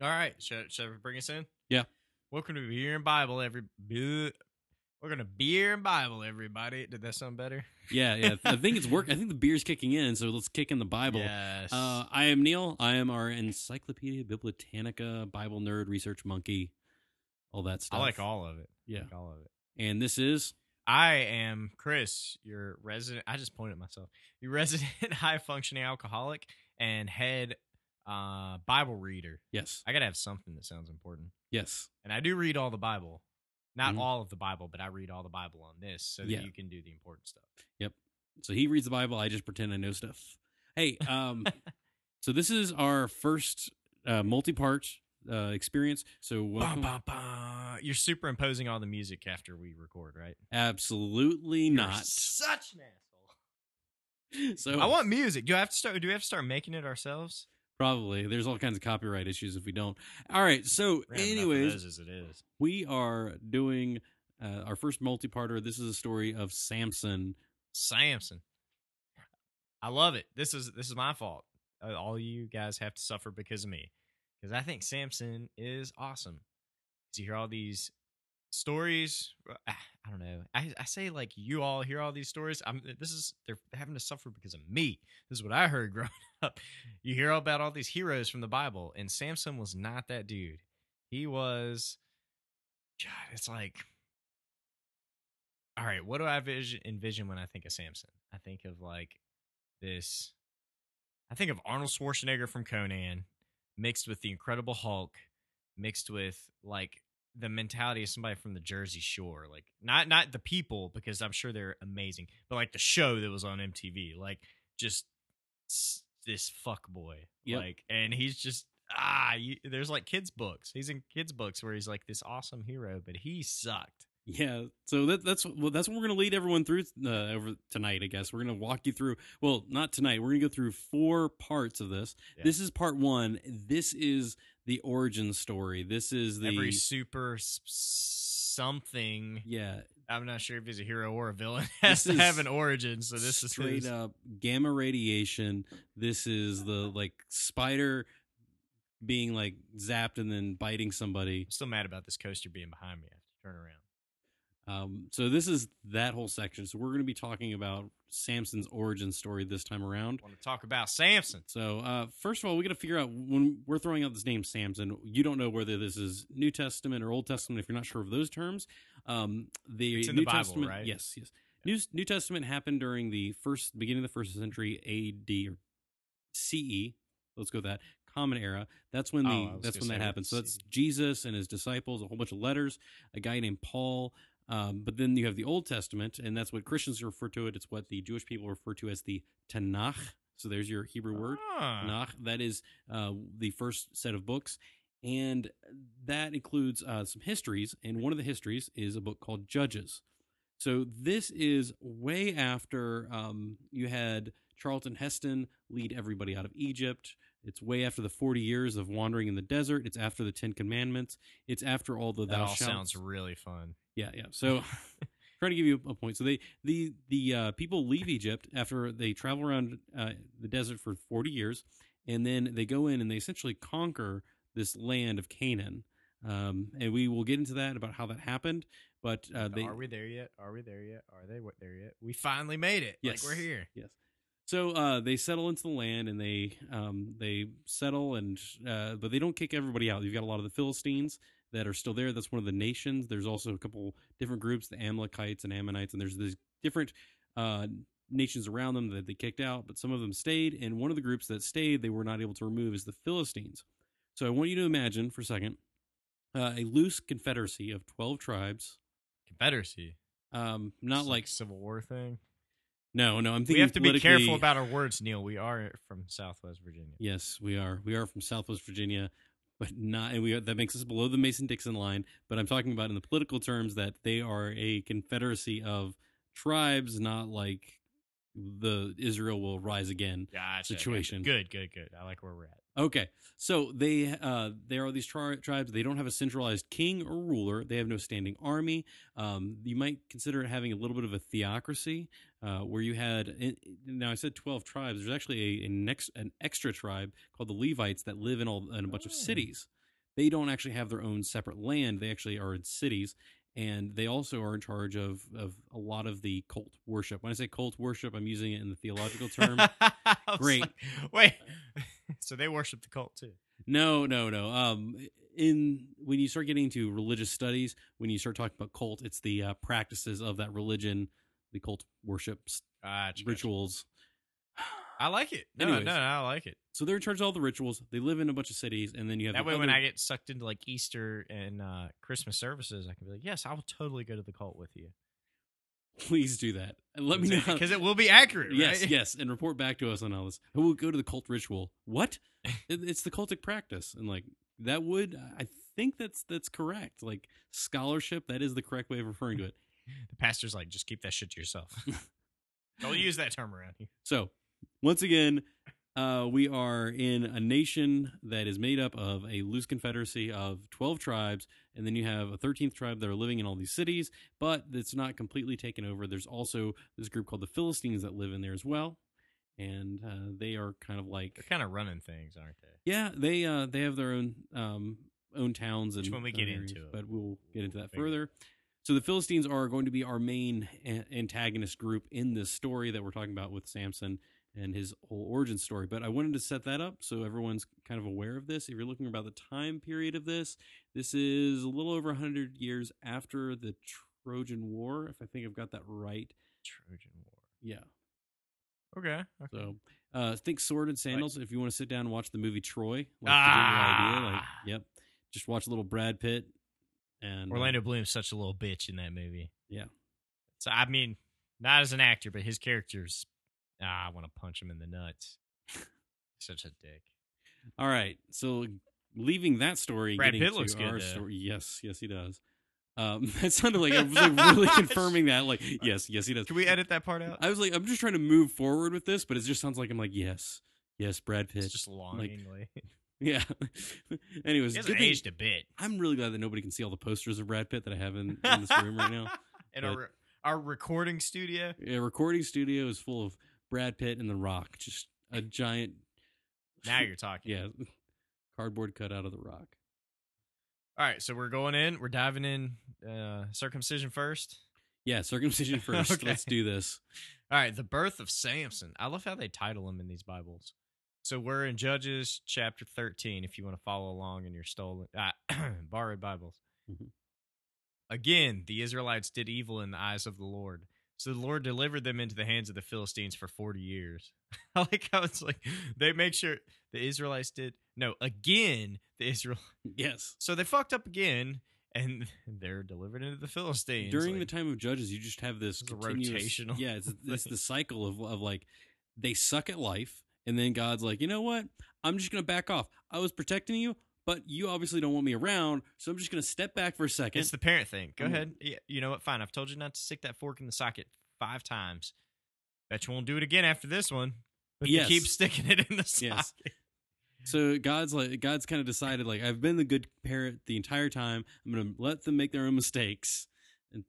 All right, should, should we bring us in? Yeah. Welcome to Beer and Bible, every. We're gonna Beer and Bible, everybody. Did that sound better? Yeah, yeah. I think it's work. I think the beer's kicking in, so let's kick in the Bible. Yes. Uh, I am Neil. I am our Encyclopedia Bibliotanica Bible nerd, research monkey, all that stuff. I like all of it. I Yeah. like all of it. And this is I am Chris, your resident. I just pointed myself. Your resident high functioning alcoholic and head uh, Bible reader. yes, I gotta have something that sounds important, yes, and I do read all the Bible. Not Mhm. all of the Bible, but I read all the Bible on this so that Yeah. you can do the important stuff. Yep. So he reads the Bible. I just pretend I know stuff. Hey, um, so this is our first uh, multi-part uh, experience. So welcome. bum, bum. You're superimposing all the music after we record, right? Absolutely You're not. such an asshole. So I want music. Do I have to start? Do we have to start making it ourselves? Probably there's all kinds of copyright issues if we don't. All right. So, We have enough of anyways, as it is. we are doing uh, our first multi-parter. This is a story of Samson. Samson. I love it. This is this is my fault. Uh, all you guys have to suffer because of me. Because I think Samson is awesome. you hear all these stories. uh, I don't know. I, I say like you all hear all these stories. I'm this is they're having to suffer because of me. This is what I heard growing up. You hear about all these heroes from the Bible, and Samson was not that dude. He was. God, it's like all right, what do I vision, envision when I think of Samson? I think of like this. I think of Arnold Schwarzenegger from Conan, mixed with the Incredible Hulk, mixed with like the mentality of somebody from the Jersey Shore, like not not the people because I'm sure they're amazing, but like the show that was on MTV, like just this fuck boy, Yep. like, and he's just ah, you, there's like kids books. He's in kids books where he's like this awesome hero, but he sucked. Yeah, so that, that's well, that's what we're going to lead everyone through uh, over tonight. I guess we're going to walk you through. Well, not tonight. We're going to go through four parts of this. Yeah. This is part one. This is the origin story. This is the every super something. yeah I'm not sure if he's a hero or a villain. Has to have an origin. So this is straight up gamma radiation. This is the like spider being like zapped and then biting somebody. I'm still mad about this coaster being behind me. I have to turn around. Um, so this is that whole section. So we're going to be talking about Samson's origin story this time around. I want to talk about Samson. So, uh, first of all, we got to figure out when we're throwing out this name Samson. You don't know whether this is New Testament or Old Testament. If you're not sure of those terms, um, the It's in New the Bible, Testament, right? yes, yes. New New Testament happened during the first beginning of the first century A.D. or CE. Let's go with that Common Era. That's when the Oh, that's when that happened. So that's Jesus and his disciples, a whole bunch of letters, a guy named Paul. Um, but then you have the Old Testament, and that's what Christians refer to it. It's what the Jewish people refer to as the Tanakh. So there's your Hebrew word. Ah. Tanakh. That is uh, the first set of books, and that includes uh, some histories. And one of the histories is a book called Judges. So this is way after um, you had Charlton Heston lead everybody out of Egypt. It's way after the forty years of wandering in the desert. It's after the Ten Commandments. It's after all the That thou all shalt. sounds really fun. Yeah, yeah. So trying to give you a point. So they the the uh, people leave Egypt after they travel around uh, the desert for forty years, and then they go in and they essentially conquer this land of Canaan. Um, and we will get into that about how that happened. But uh, they Are we there yet? Are we there yet? Are they what- there yet? We finally made it. Yes. Like we're here. Yes. So uh, they settle into the land and they um, they settle and uh, but they don't kick everybody out. You've got a lot of the Philistines that are still there. That's one of the nations. There's also a couple different groups, the Amalekites and Ammonites, and there's these different uh, nations around them that they kicked out. But some of them stayed, and one of the groups that stayed they were not able to remove is the Philistines. So I want you to imagine for a second uh, a loose confederacy of twelve tribes. Confederacy. Um, not It's like Civil War thing. no, no. I'm thinking We have to be careful about our words, Neil. We are from Southwest Virginia. Yes, we are. We are from Southwest Virginia, but not, and we are, that makes us below the Mason Dixon line. But I'm talking about in the political terms that they are a confederacy of tribes, not like the Israel will rise again. Gotcha. Situation. gotcha. Good, good, good. I like where we're at. Okay, so they uh, there are these tri- tribes. They don't have a centralized king or ruler. They have no standing army. Um, you might consider it having a little bit of a theocracy, uh, where you had now I said twelve tribes. There's actually a, a next an extra tribe called the Levites that live in all in a bunch of Oh. cities. they don't actually have their own separate land. They actually are in cities, and they also are in charge of of a lot of the cult worship. When I say cult worship, I'm using it in the theological term. Great. like, wait. so they worship the cult too. No, no, no. Um, in when you start getting into religious studies, when you start talking about cult, it's the uh, practices of that religion, the cult worships, Gotcha, rituals. I like it. No, Anyways. no, no, I like it. So they're in charge of all the rituals. They live in a bunch of cities, and then you have That the way, when other- I get sucked into like Easter and uh, Christmas services, I can be like, yes, I will totally go to the cult with you. please do that. And let me know how- because it will be accurate. Yes, right? yes, and report back to us on all this. Who will go to the cult ritual? What? It- it's the cultic practice, and like that would I think that's that's correct. Like scholarship, that is the correct way of referring to it. The pastor's like, just keep that shit to yourself. Don't use that term around here. So, once again, uh, we are in a nation that is made up of a loose confederacy of 12 tribes, and then you have a 13th tribe that are living in all these cities, but it's not completely taken over. There's also this group called the Philistines that live in there as well, and uh, they are kind of like, They're kind of running things, aren't they? yeah, they uh, they have their own um, own towns and Which when we get own into it, but we'll get into that further. So the Philistines are going to be our main antagonist group in this story that we're talking about with Samson and his whole origin story. But I wanted to set that up so everyone's kind of aware of this. If you're looking about the time period of this, this is a little over 100 years after the Trojan War, if I think I've got that right. Trojan War. Yeah. Okay. okay. So uh, think Sword and Sandals. If you want to sit down and watch the movie Troy, like, Ah. to get your idea, like, yep. Just watch a little Brad Pitt and uh, Orlando Bloom's such a little bitch in that movie. Yeah. So I mean, not as an actor, but his character's. Ah, I want to punch him in the nuts. such a dick. All right. So leaving that story, Brad getting Pitt to looks good, story. Yes, yes, he does. Um, that sounded like I was like really confirming that. Like, yes, yes, he does. Can we edit that part out? I was like, I'm just trying to move forward with this, but it just sounds like I'm like, yes, yes, Brad Pitt. It's just longingly. Yeah. Anyways, he hasn't thing- aged a bit. I'm really glad that nobody can see all the posters of Brad Pitt that I have in, in this room right now. In But- our our recording studio. A recording studio is full of Brad Pitt and The Rock, just a giant. Now you're talking. Yeah, cardboard cut out of The Rock. All right, so we're going in. We're diving in. Uh, circumcision first. Yeah, circumcision first. Okay. Let's do this. All right, the birth of Samson. I love how they title him in these Bibles. So we're in Judges chapter 13 if you want to follow along in your stolen uh, borrowed Bibles. Mhm. Again, the Israelites did evil in the eyes of the Lord. So the Lord delivered them into the hands of the Philistines for 40 years. I like how it's like they make sure the Israelites did no, again, the Israel Yes. So they fucked up again and they're delivered into the Philistines. During Like, the time of Judges, you just have this rotational Yeah, it's, it's the cycle of of like they suck at life, and then God's like, you know what? I'm just gonna back off. I was protecting you, but you obviously don't want me around, so I'm just gonna step back for a second. It's the parent thing. Go I'm ahead. Yeah, you know what? Fine. I've told you not to stick that fork in the socket five times. Bet you won't do it again after this one. But Yes. you keep sticking it in the socket. Yes. So God's like God's kind of decided like I've been the good parent the entire time. I'm gonna let them make their own mistakes, and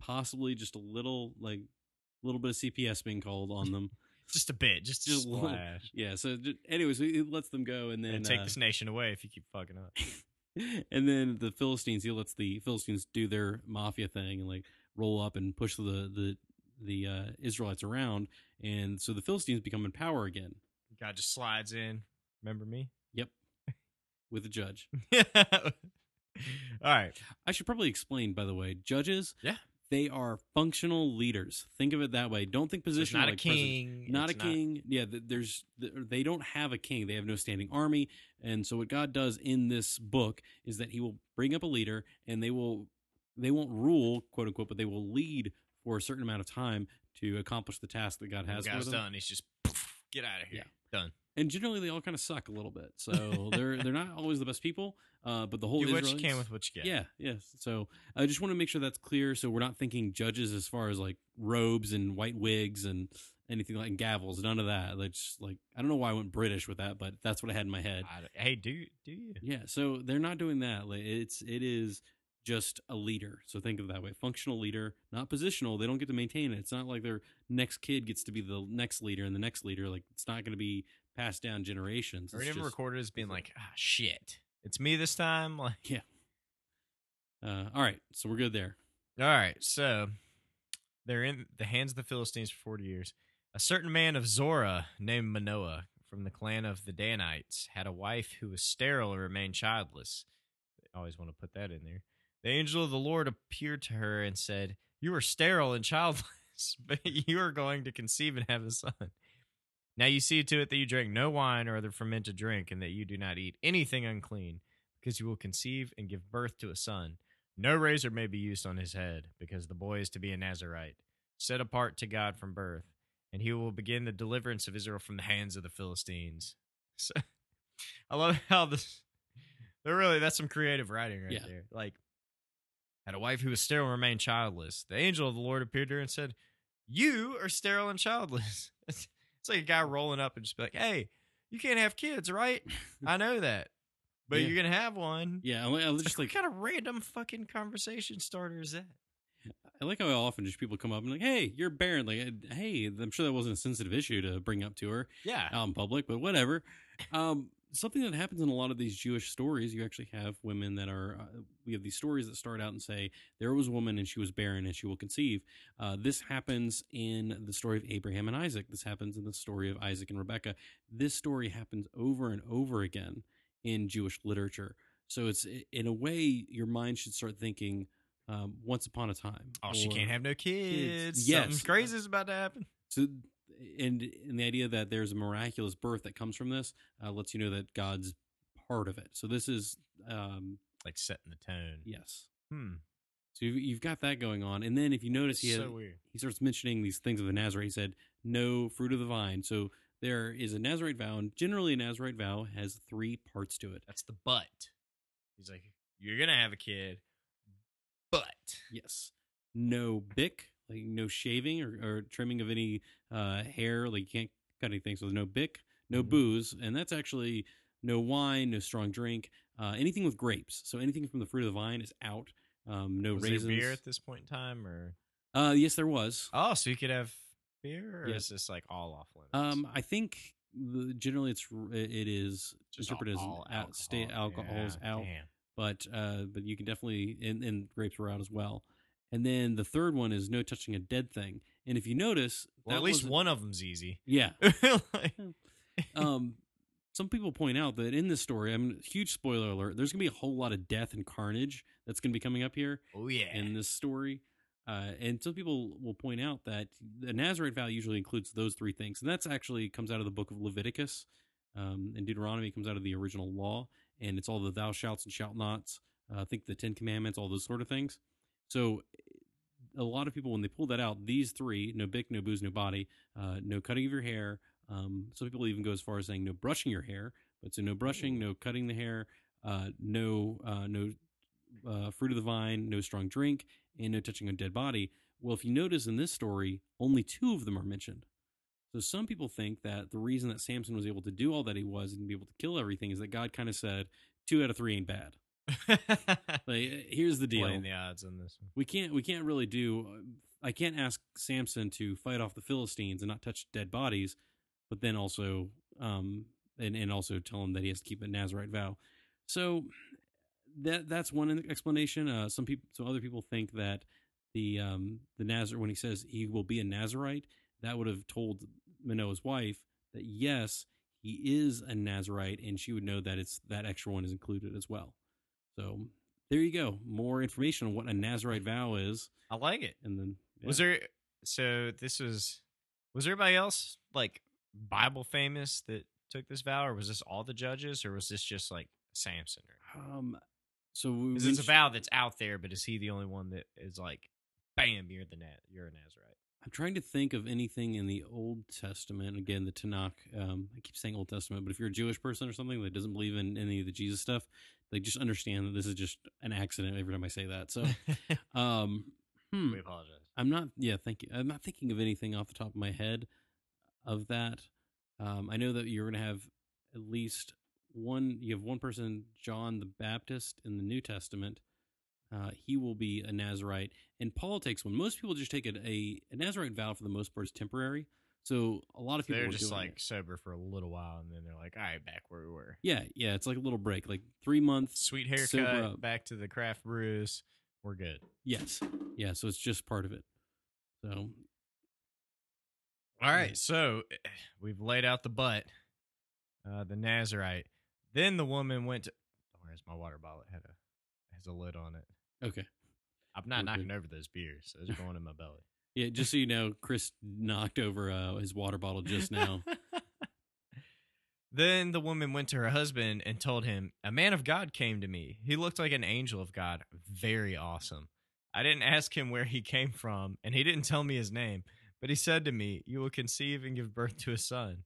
possibly just a little like a little bit of CPS being called on them. Just a bit. Just, Just a a little- splash. yeah. So ju- anyways, he lets them go, and then And take uh, this nation away if you keep fucking up. and then the Philistines, he lets the Philistines do their mafia thing and like roll up and push the the the uh, Israelites around, and so the Philistines become in power again. God just slides in. Remember me? Yep, with a judge. All right. I should probably explain, by the way, judges. Yeah. They are functional leaders. Think of it that way. Don't think So position not a like president. king. Not a it's king. Yeah, there's they don't have a king. They have no standing army. And so what God does in this book is that he will bring up a leader and they will they won't rule, quote unquote, but they will lead for a certain amount of time to accomplish the task that God has them. done. He's just poof, get out of here. Done. And generally they all kind of suck a little bit. So they're they're not always the best people. Uh, but the whole Do what you can with what you get. yeah, yes. So I just want to make sure that's clear. So we're not thinking judges as far as like robes and white wigs and anything like gavels. None of that. Like, just, like I don't know why I went British with that, but that's what I had in my head. Hey, do do you? Yeah. So they're not doing that. Like, it's it is just a leader. So think of it that way. Functional leader, not positional. They don't get to maintain it. It's not like their next kid gets to be the next leader and the next leader. Like it's not going to be passed down generations. Or It's just- recorded as being like, ah, shit. it's me this time. Like, yeah. Uh, all right, so we're good there. all right, so they're in the hands of the Philistines for forty years. A certain man of Zorah named Manoah from the clan of the Danites had a wife who was sterile and remained childless. I always want to put that in there. The angel of the Lord appeared to her and said, You are sterile and childless, but you are going to conceive and have a son. Now you see to it that you drink no wine or other fermented drink, and that you do not eat anything unclean, because you will conceive and give birth to a son. No razor may be used on his head, because the boy is to be a Nazarite, set apart to God from birth, and he will begin the deliverance of Israel from the hands of the Philistines. So, I love how this. They're really that's some creative writing right Yeah. there. Like, had a wife who was sterile and remained childless. The angel of the Lord appeared to her and said, "You are sterile and childless." It's, like a guy rolling up and just be like, "Hey, you can't have kids, right? I know that, but Yeah. you're gonna have one." Yeah, I, just like, like what kind of random fucking conversation starter is that? I like how often just people come up and like, "Hey, you're barren." Like, "Hey, I'm sure that wasn't a sensitive issue to bring up to her Yeah, out in public, but whatever." Um, something that happens in a lot of these Jewish stories, you actually have women that are. Uh, we have these stories that start out and say there was a woman and she was barren and she will conceive. Uh, this happens in the story of Abraham and Isaac. This happens in the story of Isaac and Rebecca. This story happens over and over again in Jewish literature. So it's in a way your mind should start thinking. Um, once upon a time. Oh, she can't have no kids. Yes. Something crazy is about to happen. So, and and the idea that there's a miraculous birth that comes from this uh, lets you know that God's part of it. So this is, um, Like setting the tone. yes. Hmm. So you've, you've got that going on, and then if you notice, he so he starts mentioning these things of the Nazarite. He said, "No fruit of the vine." So there is a Nazarite vow, and generally a Nazarite vow has three parts to it. That's the but. He's like, you're gonna have a kid, but Yes. No Bic, like no shaving or, or trimming of any uh, hair. Like you can't cut anything. So there's no Bic, no Mhm. booze, and that's actually no wine, no strong drink, uh, anything with grapes. So anything from the fruit of the vine is out. Um, no was raisins. there beer at this point in time, or uh, yes, there was. oh, so you could have beer, or Yes. is this like all off limits? Um, I think the, generally it's it is Just interpreted as all an out, state alcohol. alcohol is Yeah, out. damn. but uh, but you can definitely and, and grapes were out as well. And then the third one is no touching a dead thing. And if you notice, Well, that at least one of them's easy. yeah. Like- Um, some people point out that in this story, I mean, huge spoiler alert. There's gonna be a whole lot of death and carnage that's gonna be coming up here oh yeah. in this story. Uh, and some people will point out that the Nazarite vow usually includes those three things, and that's actually comes out of the book of Leviticus. Um, and Deuteronomy comes out of the original law, and it's all the thou shalt and shalt nots. Uh, I think the Ten Commandments, all those sort of things. So, a lot of people when they pull that out, these three: no Bic, no booze, no body, uh, no cutting of your hair. Um, some people even go as far as saying no brushing your hair, but so no brushing, no cutting the hair, uh, no uh, no uh, fruit of the vine, no strong drink, and no touching a dead body. Well, if you notice in this story, only two of them are mentioned. So some people think that the reason that Samson was able to do all that he was and be able to kill everything is that God kind of said two out of three ain't bad. Like, here's the deal: Playing the odds on this one. we can't we can't really do. I can't ask Samson to fight off the Philistines and not touch dead bodies, but then also um and and also tell him that he has to keep a Nazarite vow. So that that's one explanation. Uh, some people, some other people think that the um the Nazar when he says he will be a Nazarite, that would have told Manoah's wife that yes, he is a Nazarite, and she would know that it's that extra one is included as well. So there you go. More information on what a Nazarite vow is, I like it. and then Was there? So this was. Was there anybody else like Bible famous that took this vow, or was this all the judges, or was this just like Samson? Or, um. So we it's a vow that's out there, but is he the only one that is like, bam, you're the na- you're a Nazarite? I'm trying to think of anything in the Old Testament. Again, the Tanakh. Um, I keep saying Old Testament, but if you're a Jewish person or something that doesn't believe in any of the Jesus stuff, they just understand that this is just an accident every time I say that. So, um, hmm, we apologize. I'm not. Yeah, thank you. I'm not thinking of anything off the top of my head of that. Um, I know that you're going to have at least one. You have one person, John the Baptist, in the New Testament. Uh, he will be a Nazarite. In politics, when most people just take a, a, a Nazarite vow for the most part is temporary. So a lot of people They're just like it. sober for a little while, and then they're like, "All right, back where we were." yeah, yeah. It's like a little break, like three months. Sweet haircut, back to the craft brews. We're good. Yes, yeah. So it's just part of it. So All right, so eh, we've laid out the butt, uh, the Nazarite. Then the woman went to. Where's my water bottle? It had a has a lid on it. Okay, I'm not We're knocking good. over those beers. Those are going in my belly. yeah. Just so you know, Chris knocked over uh, his water bottle just now. then the woman went to her husband and told him, A man of God came to me. He looked like an angel of God. Very awesome. I didn't ask him where he came from, and he didn't tell me his name, but he said to me, You will conceive and give birth to a son.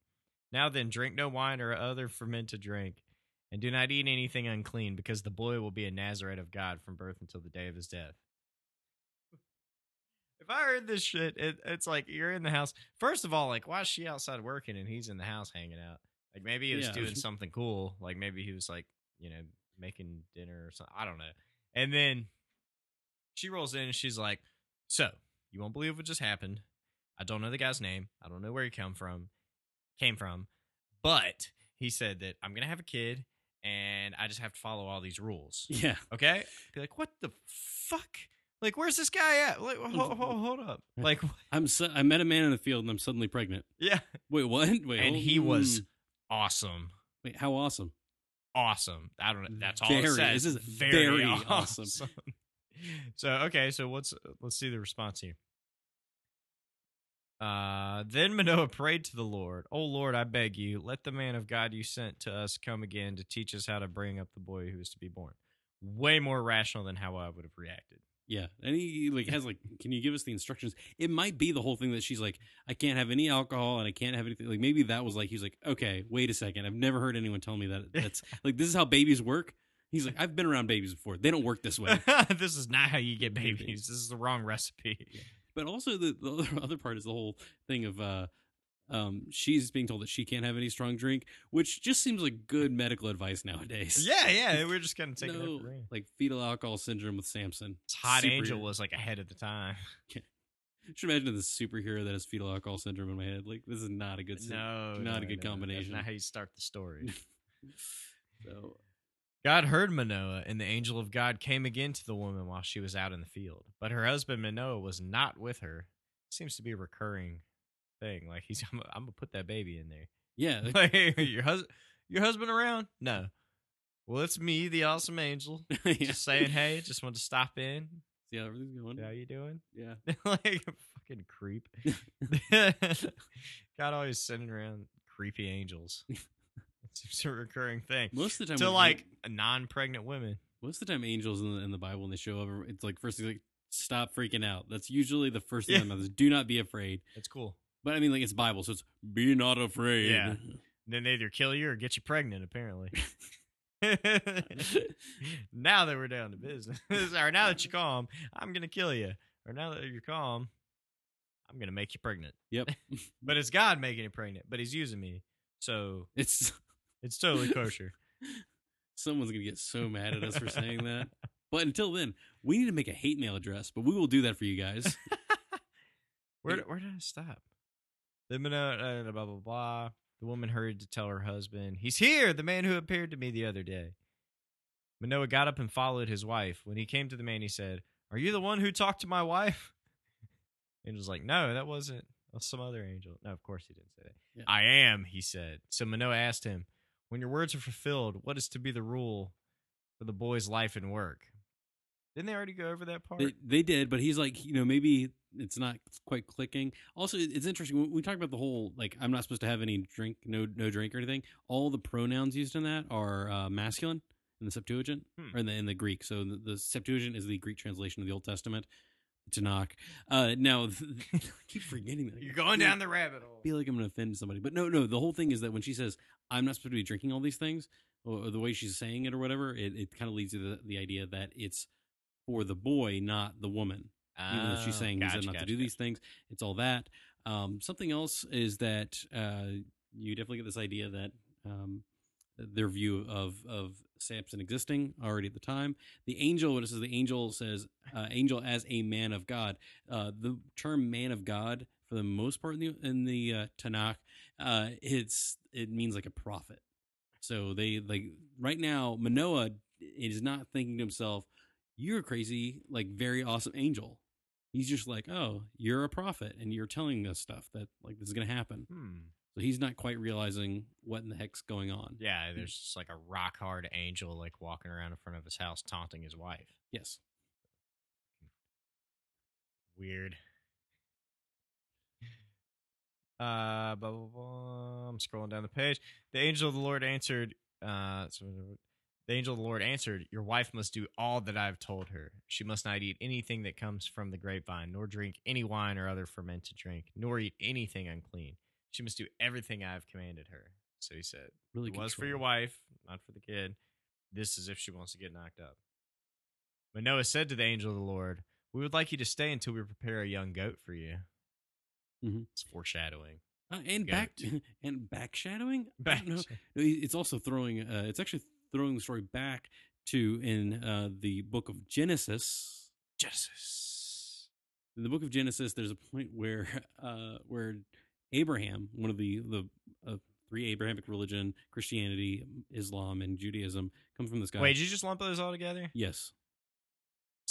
Now then, drink no wine or other fermented drink, and do not eat anything unclean, because the boy will be a Nazarite of God from birth until the day of his death. If I heard this shit, it, it's like you're in the house. First of all, like, why is she outside working and he's in the house hanging out? Like, maybe he was Yeah. doing something cool. Like, maybe he was like, you know, making dinner or something. I don't know. And then she rolls in and she's like, "So you won't believe what just happened. I don't know the guy's name. I don't know where he come from, came from, but he said that I'm gonna have a kid and I just have to follow all these rules. Yeah, Okay? Be like, what the fuck? Like, where's this guy at? Like, hold, hold, hold up. Like, I'm. So, I met a man in the field, and I'm suddenly pregnant. yeah. Wait, what? Wait, And hold- he was awesome. Wait, how awesome? Awesome. I don't know. That's all Very- it says. this is very, very awesome. awesome. so okay, so what's let's see the response here. Uh, then Manoah prayed to the Lord, "O Lord, I beg you, let the man of God you sent to us come again to teach us how to bring up the boy who is to be born." Way more rational than how I would have reacted. Yeah, and he like has like, can you give us the instructions? It might be the whole thing that she's like, I can't have any alcohol and I can't have anything. Like maybe that was like he's like, okay, wait a second, I've never heard anyone tell me that. That's like this is how babies work. He's like, I've been around babies before. They don't work this way. this is not how you get babies. This is the wrong recipe. But also the, the other, other part is the whole thing of uh um she's being told that she can't have any strong drink, which just seems like good medical advice nowadays. Yeah, yeah. We're just kind of taking no, it like fetal alcohol syndrome with Samson. Hot Super- Angel was like ahead of the time. I should imagine the superhero that has fetal alcohol syndrome in my head. Like this is not a good. No, not a good no. combination. That's not how you start the story. So God heard Manoah, and the angel of God came again to the woman while she was out in the field. But her husband Manoah was not with her. Seems to be a recurring thing. Like he's, I'm, I'm gonna put that baby in there. yeah, like, your husband, your husband around? No. Well, it's me, the awesome angel. yeah. Just saying, hey, just wanted to stop in. See how everything's going. How you doing? Yeah. like fucking creep. God always sending around creepy angels. It's a recurring thing. Most of the time, To like non-pregnant women. most of the time, angels in the, in the Bible when they show up, it's like first thing like stop freaking out. That's usually the first thing Yeah. that. Do not be afraid. It's cool. But I mean, like it's Bible, so it's be not afraid. Yeah. Then they either kill you or get you pregnant. Apparently. now that we're down to business, or now that you're calm, I'm gonna kill you. Or now that you're calm, I'm gonna make you pregnant. Yep. But it's God making you pregnant. But He's using me, so It's it's totally kosher. someone's gonna get so mad at us for saying that. But until then, we need to make a hate mail address. But we will do that for you guys. where where did I stop? The minute, uh, blah blah blah. The woman hurried to tell her husband, "He's here, the man who appeared to me the other day." Manoah got up and followed his wife. When he came to the man, he said, "Are you the one who talked to my wife?" Angel's like, "No, that wasn't. Some other angel." No, of course he didn't say that. Yeah. I am, he said. So Manoah asked him, "When your words are fulfilled, what is to be the rule for the boy's life and work?" Didn't they already go over that part? They, they did, but he's like, you know, maybe it's not quite clicking. Also, it's interesting when we talk about the whole like I'm not supposed to have any drink, no no drink or anything. All the pronouns used in that are uh, masculine in the Septuagint Hmm. or in the in the Greek. So the, the Septuagint is the Greek translation of the Old Testament. Tanakh. Uh, now, I keep forgetting that. You're going down the rabbit hole. I feel like I'm going to offend somebody, but no, no. The whole thing is that when she says I'm not supposed to be drinking all these things, or, or the way she's saying it, or whatever, it, it kind of leads to the, the idea that it's for the boy, not the woman. Even though she's Oh, saying gotcha, he's not gotcha, to do these things, it's all that. Um, something else is that uh, you definitely get this idea that um, their view of of Samson existing already at the time. The angel, when it says the angel says uh, angel as a man of God, uh, the term man of God for for the most part in the in the uh, Tanakh, uh, it's it means like a prophet. So they like right now Manoah is not thinking to himself, "You're a crazy, like very awesome angel." He's just like, "Oh, you're a prophet, and you're telling us stuff that like this is gonna happen." Hmm. So he's not quite realizing what in the heck's going on. Yeah, there's just like a rock hard angel like walking around in front of his house taunting his wife. Yes. Weird. Uh, blah, blah, blah. I'm scrolling down the page. The angel of the Lord answered, uh, so the angel of the Lord answered, Your wife must do all that I have told her. She must not eat anything that comes from the grapevine, nor drink any wine or other fermented drink, nor eat anything unclean. She must do everything I have commanded her. So he said, Really it was for your wife, not for the kid. This is if she wants to get knocked up. Manoah said to the angel of the Lord, We would like you to stay until we prepare a young goat for you. Mhm. It's foreshadowing. Uh, and back and backshadowing. Back. It's also throwing. Uh, it's actually throwing the story back to in uh, the book of Genesis. Genesis. In the book of Genesis, there's a point where uh, where Abraham, one of the the uh, three Abrahamic religion, Christianity, Islam, and Judaism, come from this guy. Wait, did you just lump those all together? yes,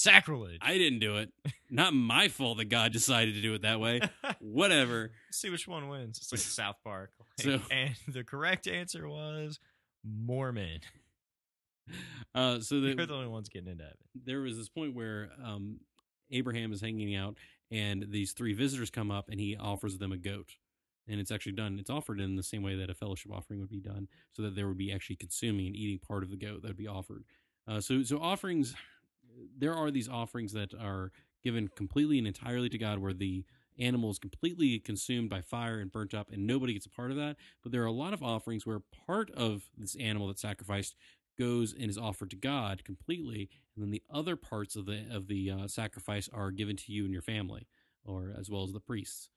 Sacrilege. I didn't do it. Not my fault that God decided to do it that way. Whatever. see which one wins. It's like South Park. So- and the correct answer was Mormon. Uh, so the, You're the only ones getting into heaven. there was this point where um, Abraham is hanging out, and these three visitors come up, and he offers them a goat. And it's actually done. It's offered in the same way that a fellowship offering would be done, so that there would be actually consuming and eating part of the goat that would be offered. Uh, so, so offerings, there are these offerings that are given completely and entirely to God, where the animal is completely consumed by fire and burnt up, and nobody gets a part of that. But there are a lot of offerings where part of this animal that's sacrificed goes and is offered to God completely, and then the other parts of the of the uh, sacrifice are given to you and your family, or as well as the priests.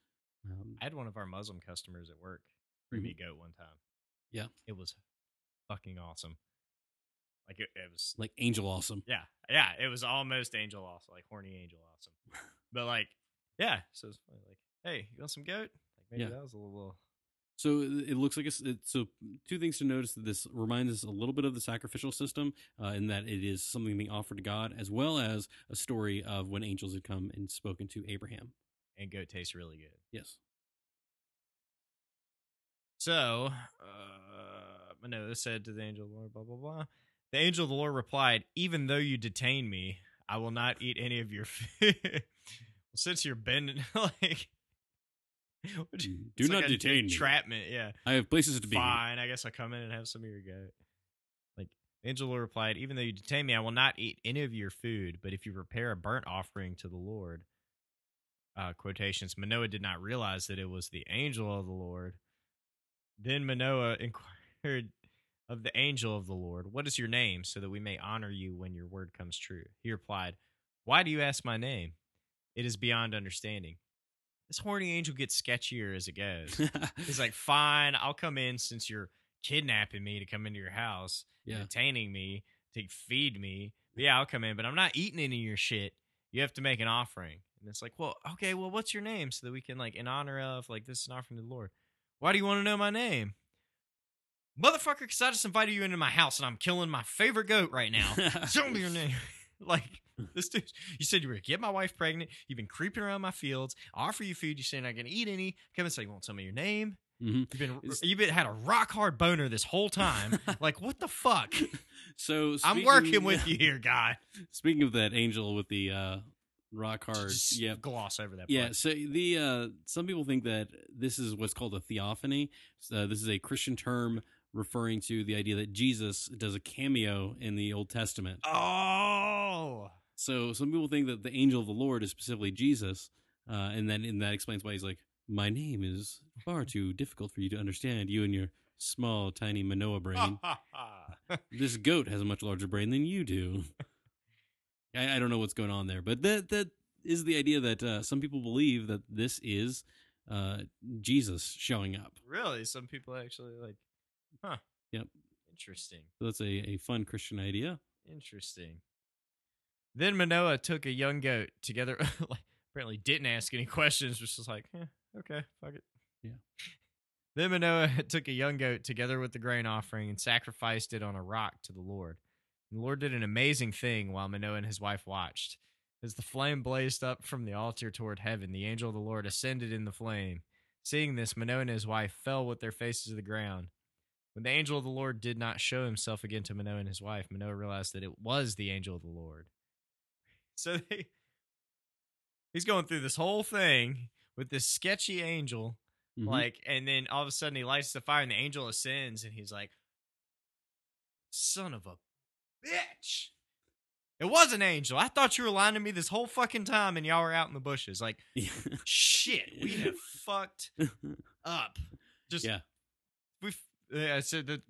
Um, I had one of our Muslim customers at work bring me a goat one time. Yeah. It was fucking awesome. Like it, it was like angel awesome. yeah. Yeah. It was almost angel awesome, like horny angel awesome. but like, yeah. So it's like, hey, you want some goat? Like maybe Yeah. that was a little So it looks like it's, it, so. Two things to notice: that this reminds us a little bit of the sacrificial system, uh, in that it is something being offered to God, as well as a story of when angels had come and spoken to Abraham. and goat tastes really good. Yes. So, uh, Manoah said to the angel Lord, blah, blah, blah. The angel of the Lord replied, Even though you detain me, I will not eat any of your food. well, since you're bending, like, you- Do not like detain me. entrapment. Yeah. I have places to be. Fine. I guess I'll come in and have some of your goat. Like, the angel of the Lord replied, Even though you detain me, I will not eat any of your food, but if you prepare a burnt offering to the Lord, uh, quotations, Manoah did not realize that it was the angel of the Lord. Then Manoah inquired of the angel of the Lord, What is your name, so that we may honor you when your word comes true? He replied, Why do you ask my name? It is beyond understanding. This horny angel gets sketchier as it goes. He's like, Fine, I'll come in since you're kidnapping me to come into your house, yeah. detaining me to feed me. Yeah, I'll come in, but I'm not eating any of your shit. You have to make an offering. And it's like, well, okay, well, what's your name so that we can, like, in honor of, like, this is an offering to the Lord. Why do you want to know my name? Motherfucker, because I just invited you into my house and I'm killing my favorite goat right now. Show me your name. like, this dude, you said you were going to get my wife pregnant. You've been creeping around my fields. I offer you food. You say you're not going to eat any. Come and say you won't tell me your name. hmm You've been It's- you've been had a rock hard boner this whole time. like what the fuck? So I'm working with you here, guy. Speaking of that angel with the uh, rock hard, Just yeah, gloss over that. yeah. part. So the uh, some people think that this is what's called a theophany. So this is a Christian term referring to the idea that Jesus does a cameo in the Old Testament. Oh, So some people think that the angel of the Lord is specifically Jesus, uh, and then and that explains why he's like, "My name is far too difficult for you to understand. You and your small, tiny Manoah brain. this goat has a much larger brain than you do." I, I don't know what's going on there, but that that is the idea that uh, some people believe that this is uh, Jesus showing up. really? Some people actually like, huh? Yep. Interesting. So that's a, a fun Christian idea. Interesting. Then Manoah took a young goat together. like, apparently, didn't ask any questions. Was just like, eh, okay, fuck it. Yeah. Then Manoah took a young goat together with the grain offering and sacrificed it on a rock to the Lord. And the Lord did an amazing thing while Manoah and his wife watched. As the flame blazed up from the altar toward heaven, the angel of the Lord ascended in the flame. Seeing this, Manoah and his wife fell with their faces to the ground. When the angel of the Lord did not show himself again to Manoah and his wife, Manoah realized that it was the angel of the Lord. So they, he's going through this whole thing with this sketchy angel, Mhm. like, and then all of a sudden he lights the fire and the angel ascends, and he's like, "Son of a bitch." It was an angel. I thought you were lying to me this whole fucking time, and y'all were out in the bushes. Like, shit, we have fucked up. Just yeah. I said that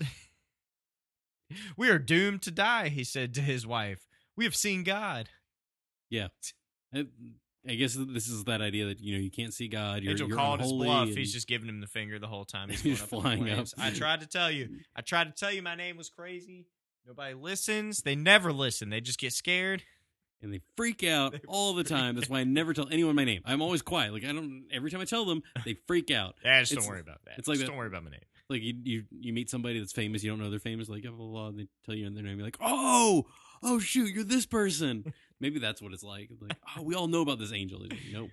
we are doomed to die. He said to his wife, "We have seen God." I, I guess this is that idea that you know you can't see God. You're, Angel you're called his bluff. He's just giving him the finger the whole time. He's, He's going up flying up. I tried to tell you. I tried to tell you my name was crazy. Nobody listens. They never listen. They just get scared. and they freak out They all the time. That's why I never tell anyone my name. I'm always quiet. Like I don't. Every time I tell them, they freak out. Yeah, just It's- don't worry about that. it's like just that- don't worry about my name. Like you, you, you meet somebody that's famous. You don't know they're famous. Like blah blah blah. They tell you their name. You're like, oh, oh shoot, you're this person. Maybe that's what it's like. Like, oh, we all know about this angel. Like, nope,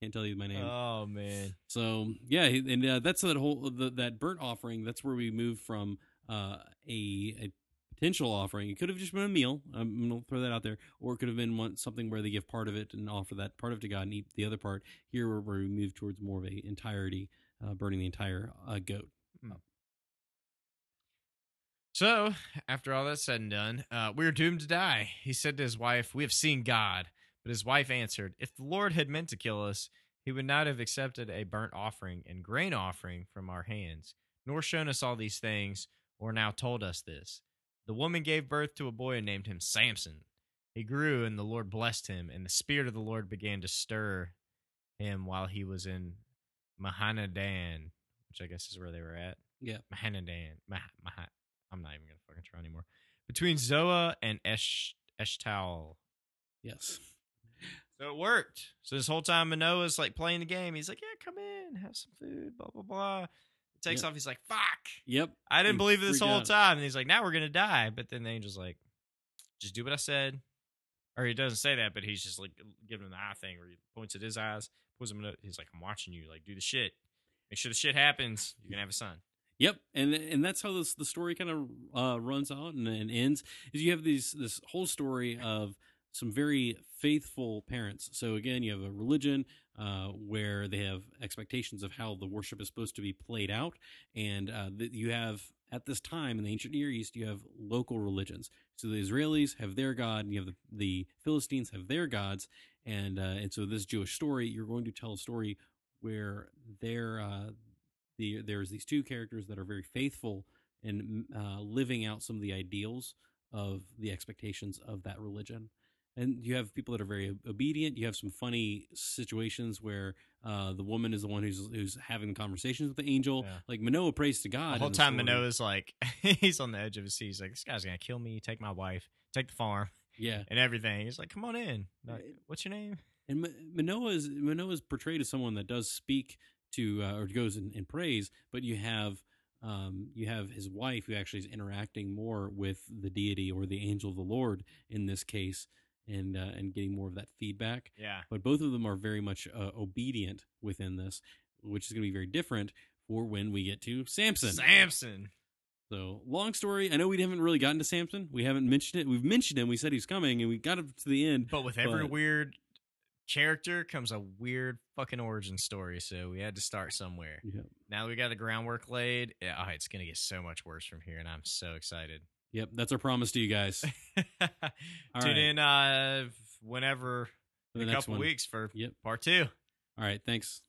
can't tell you my name. Oh man. So yeah, and uh, that's that whole the, that burnt offering. That's where we move from uh, a, a potential offering. It could have just been a meal. I'm gonna throw that out there, or it could have been one something where they give part of it and offer that part of it to God and eat the other part. Here, where, where we move towards more of a entirety, uh, burning the entire uh, goat. So, after all that's said and done, uh, we are doomed to die. He said to his wife, We have seen God. But his wife answered, If the Lord had meant to kill us, he would not have accepted a burnt offering and grain offering from our hands, nor shown us all these things, or now told us this. The woman gave birth to a boy and named him Samson. He grew, and the Lord blessed him, and the Spirit of the Lord began to stir him while he was in Mahanadan, which I guess is where they were at. Yeah. Mahanadan. Mah- Mah- I'm not even gonna fucking try anymore. Between Zoa and Esh Eshtal. Yes. So it worked. So this whole time Manoah's like playing the game. He's like, Yeah, come in, have some food, blah blah blah. It takes Yeah. off, he's like, Fuck. Yep. I didn't He believe it this whole out. time. And he's like, Now we're gonna die. But then the angel's like, Just do what I said. Or he doesn't say that, but he's just like giving him the eye thing where he points at his eyes, pulls him in, he's like, I'm watching you, like do the shit. Make sure the shit happens. You're gonna have a son. Yep, and and that's how this the story kind of uh, runs out and, and ends. Is you have these this whole story of some very faithful parents. So again, you have a religion uh, where they have expectations of how the worship is supposed to be played out, and uh, that you have at this time in the ancient Near East, you have local religions. So the Israelis have their god, and you have the, the Philistines have their gods, and uh, and so this Jewish story, you're going to tell a story where their uh, the there's these two characters that are very faithful in uh, living out some of the ideals of the expectations of that religion. And you have people that are very obedient. You have some funny situations where uh, the woman is the one who's who's having conversations with the angel. Yeah. Like Manoah prays to God. The whole in time story. Manoah's like he's on the edge of his seat. He's like, This guy's gonna kill me, take my wife, take the farm Yeah, and everything. He's like, Come on in. Like, What's your name? And Ma- Manoah is Manoah is portrayed as someone that does speak to uh, or goes and, and prays, but you have um, you have his wife who actually is interacting more with the deity or the angel of the Lord in this case, and uh, and getting more of that feedback. Yeah. But both of them are very much uh, obedient within this, which is going to be very different for when we get to Samson. Samson. So long story. I know we haven't really gotten to Samson. We haven't mentioned it. We've mentioned him. We said he's coming, and we got him to the end. But with every But- weird character comes a weird fucking origin story. So we had to start somewhere. Yeah. Now that we got the groundwork laid, yeah, oh, it's gonna get so much worse from here, and I'm so excited. Yep, that's our promise to you guys. Tune right. in uh whenever in a couple one. weeks for Yep. part two. All right. Thanks.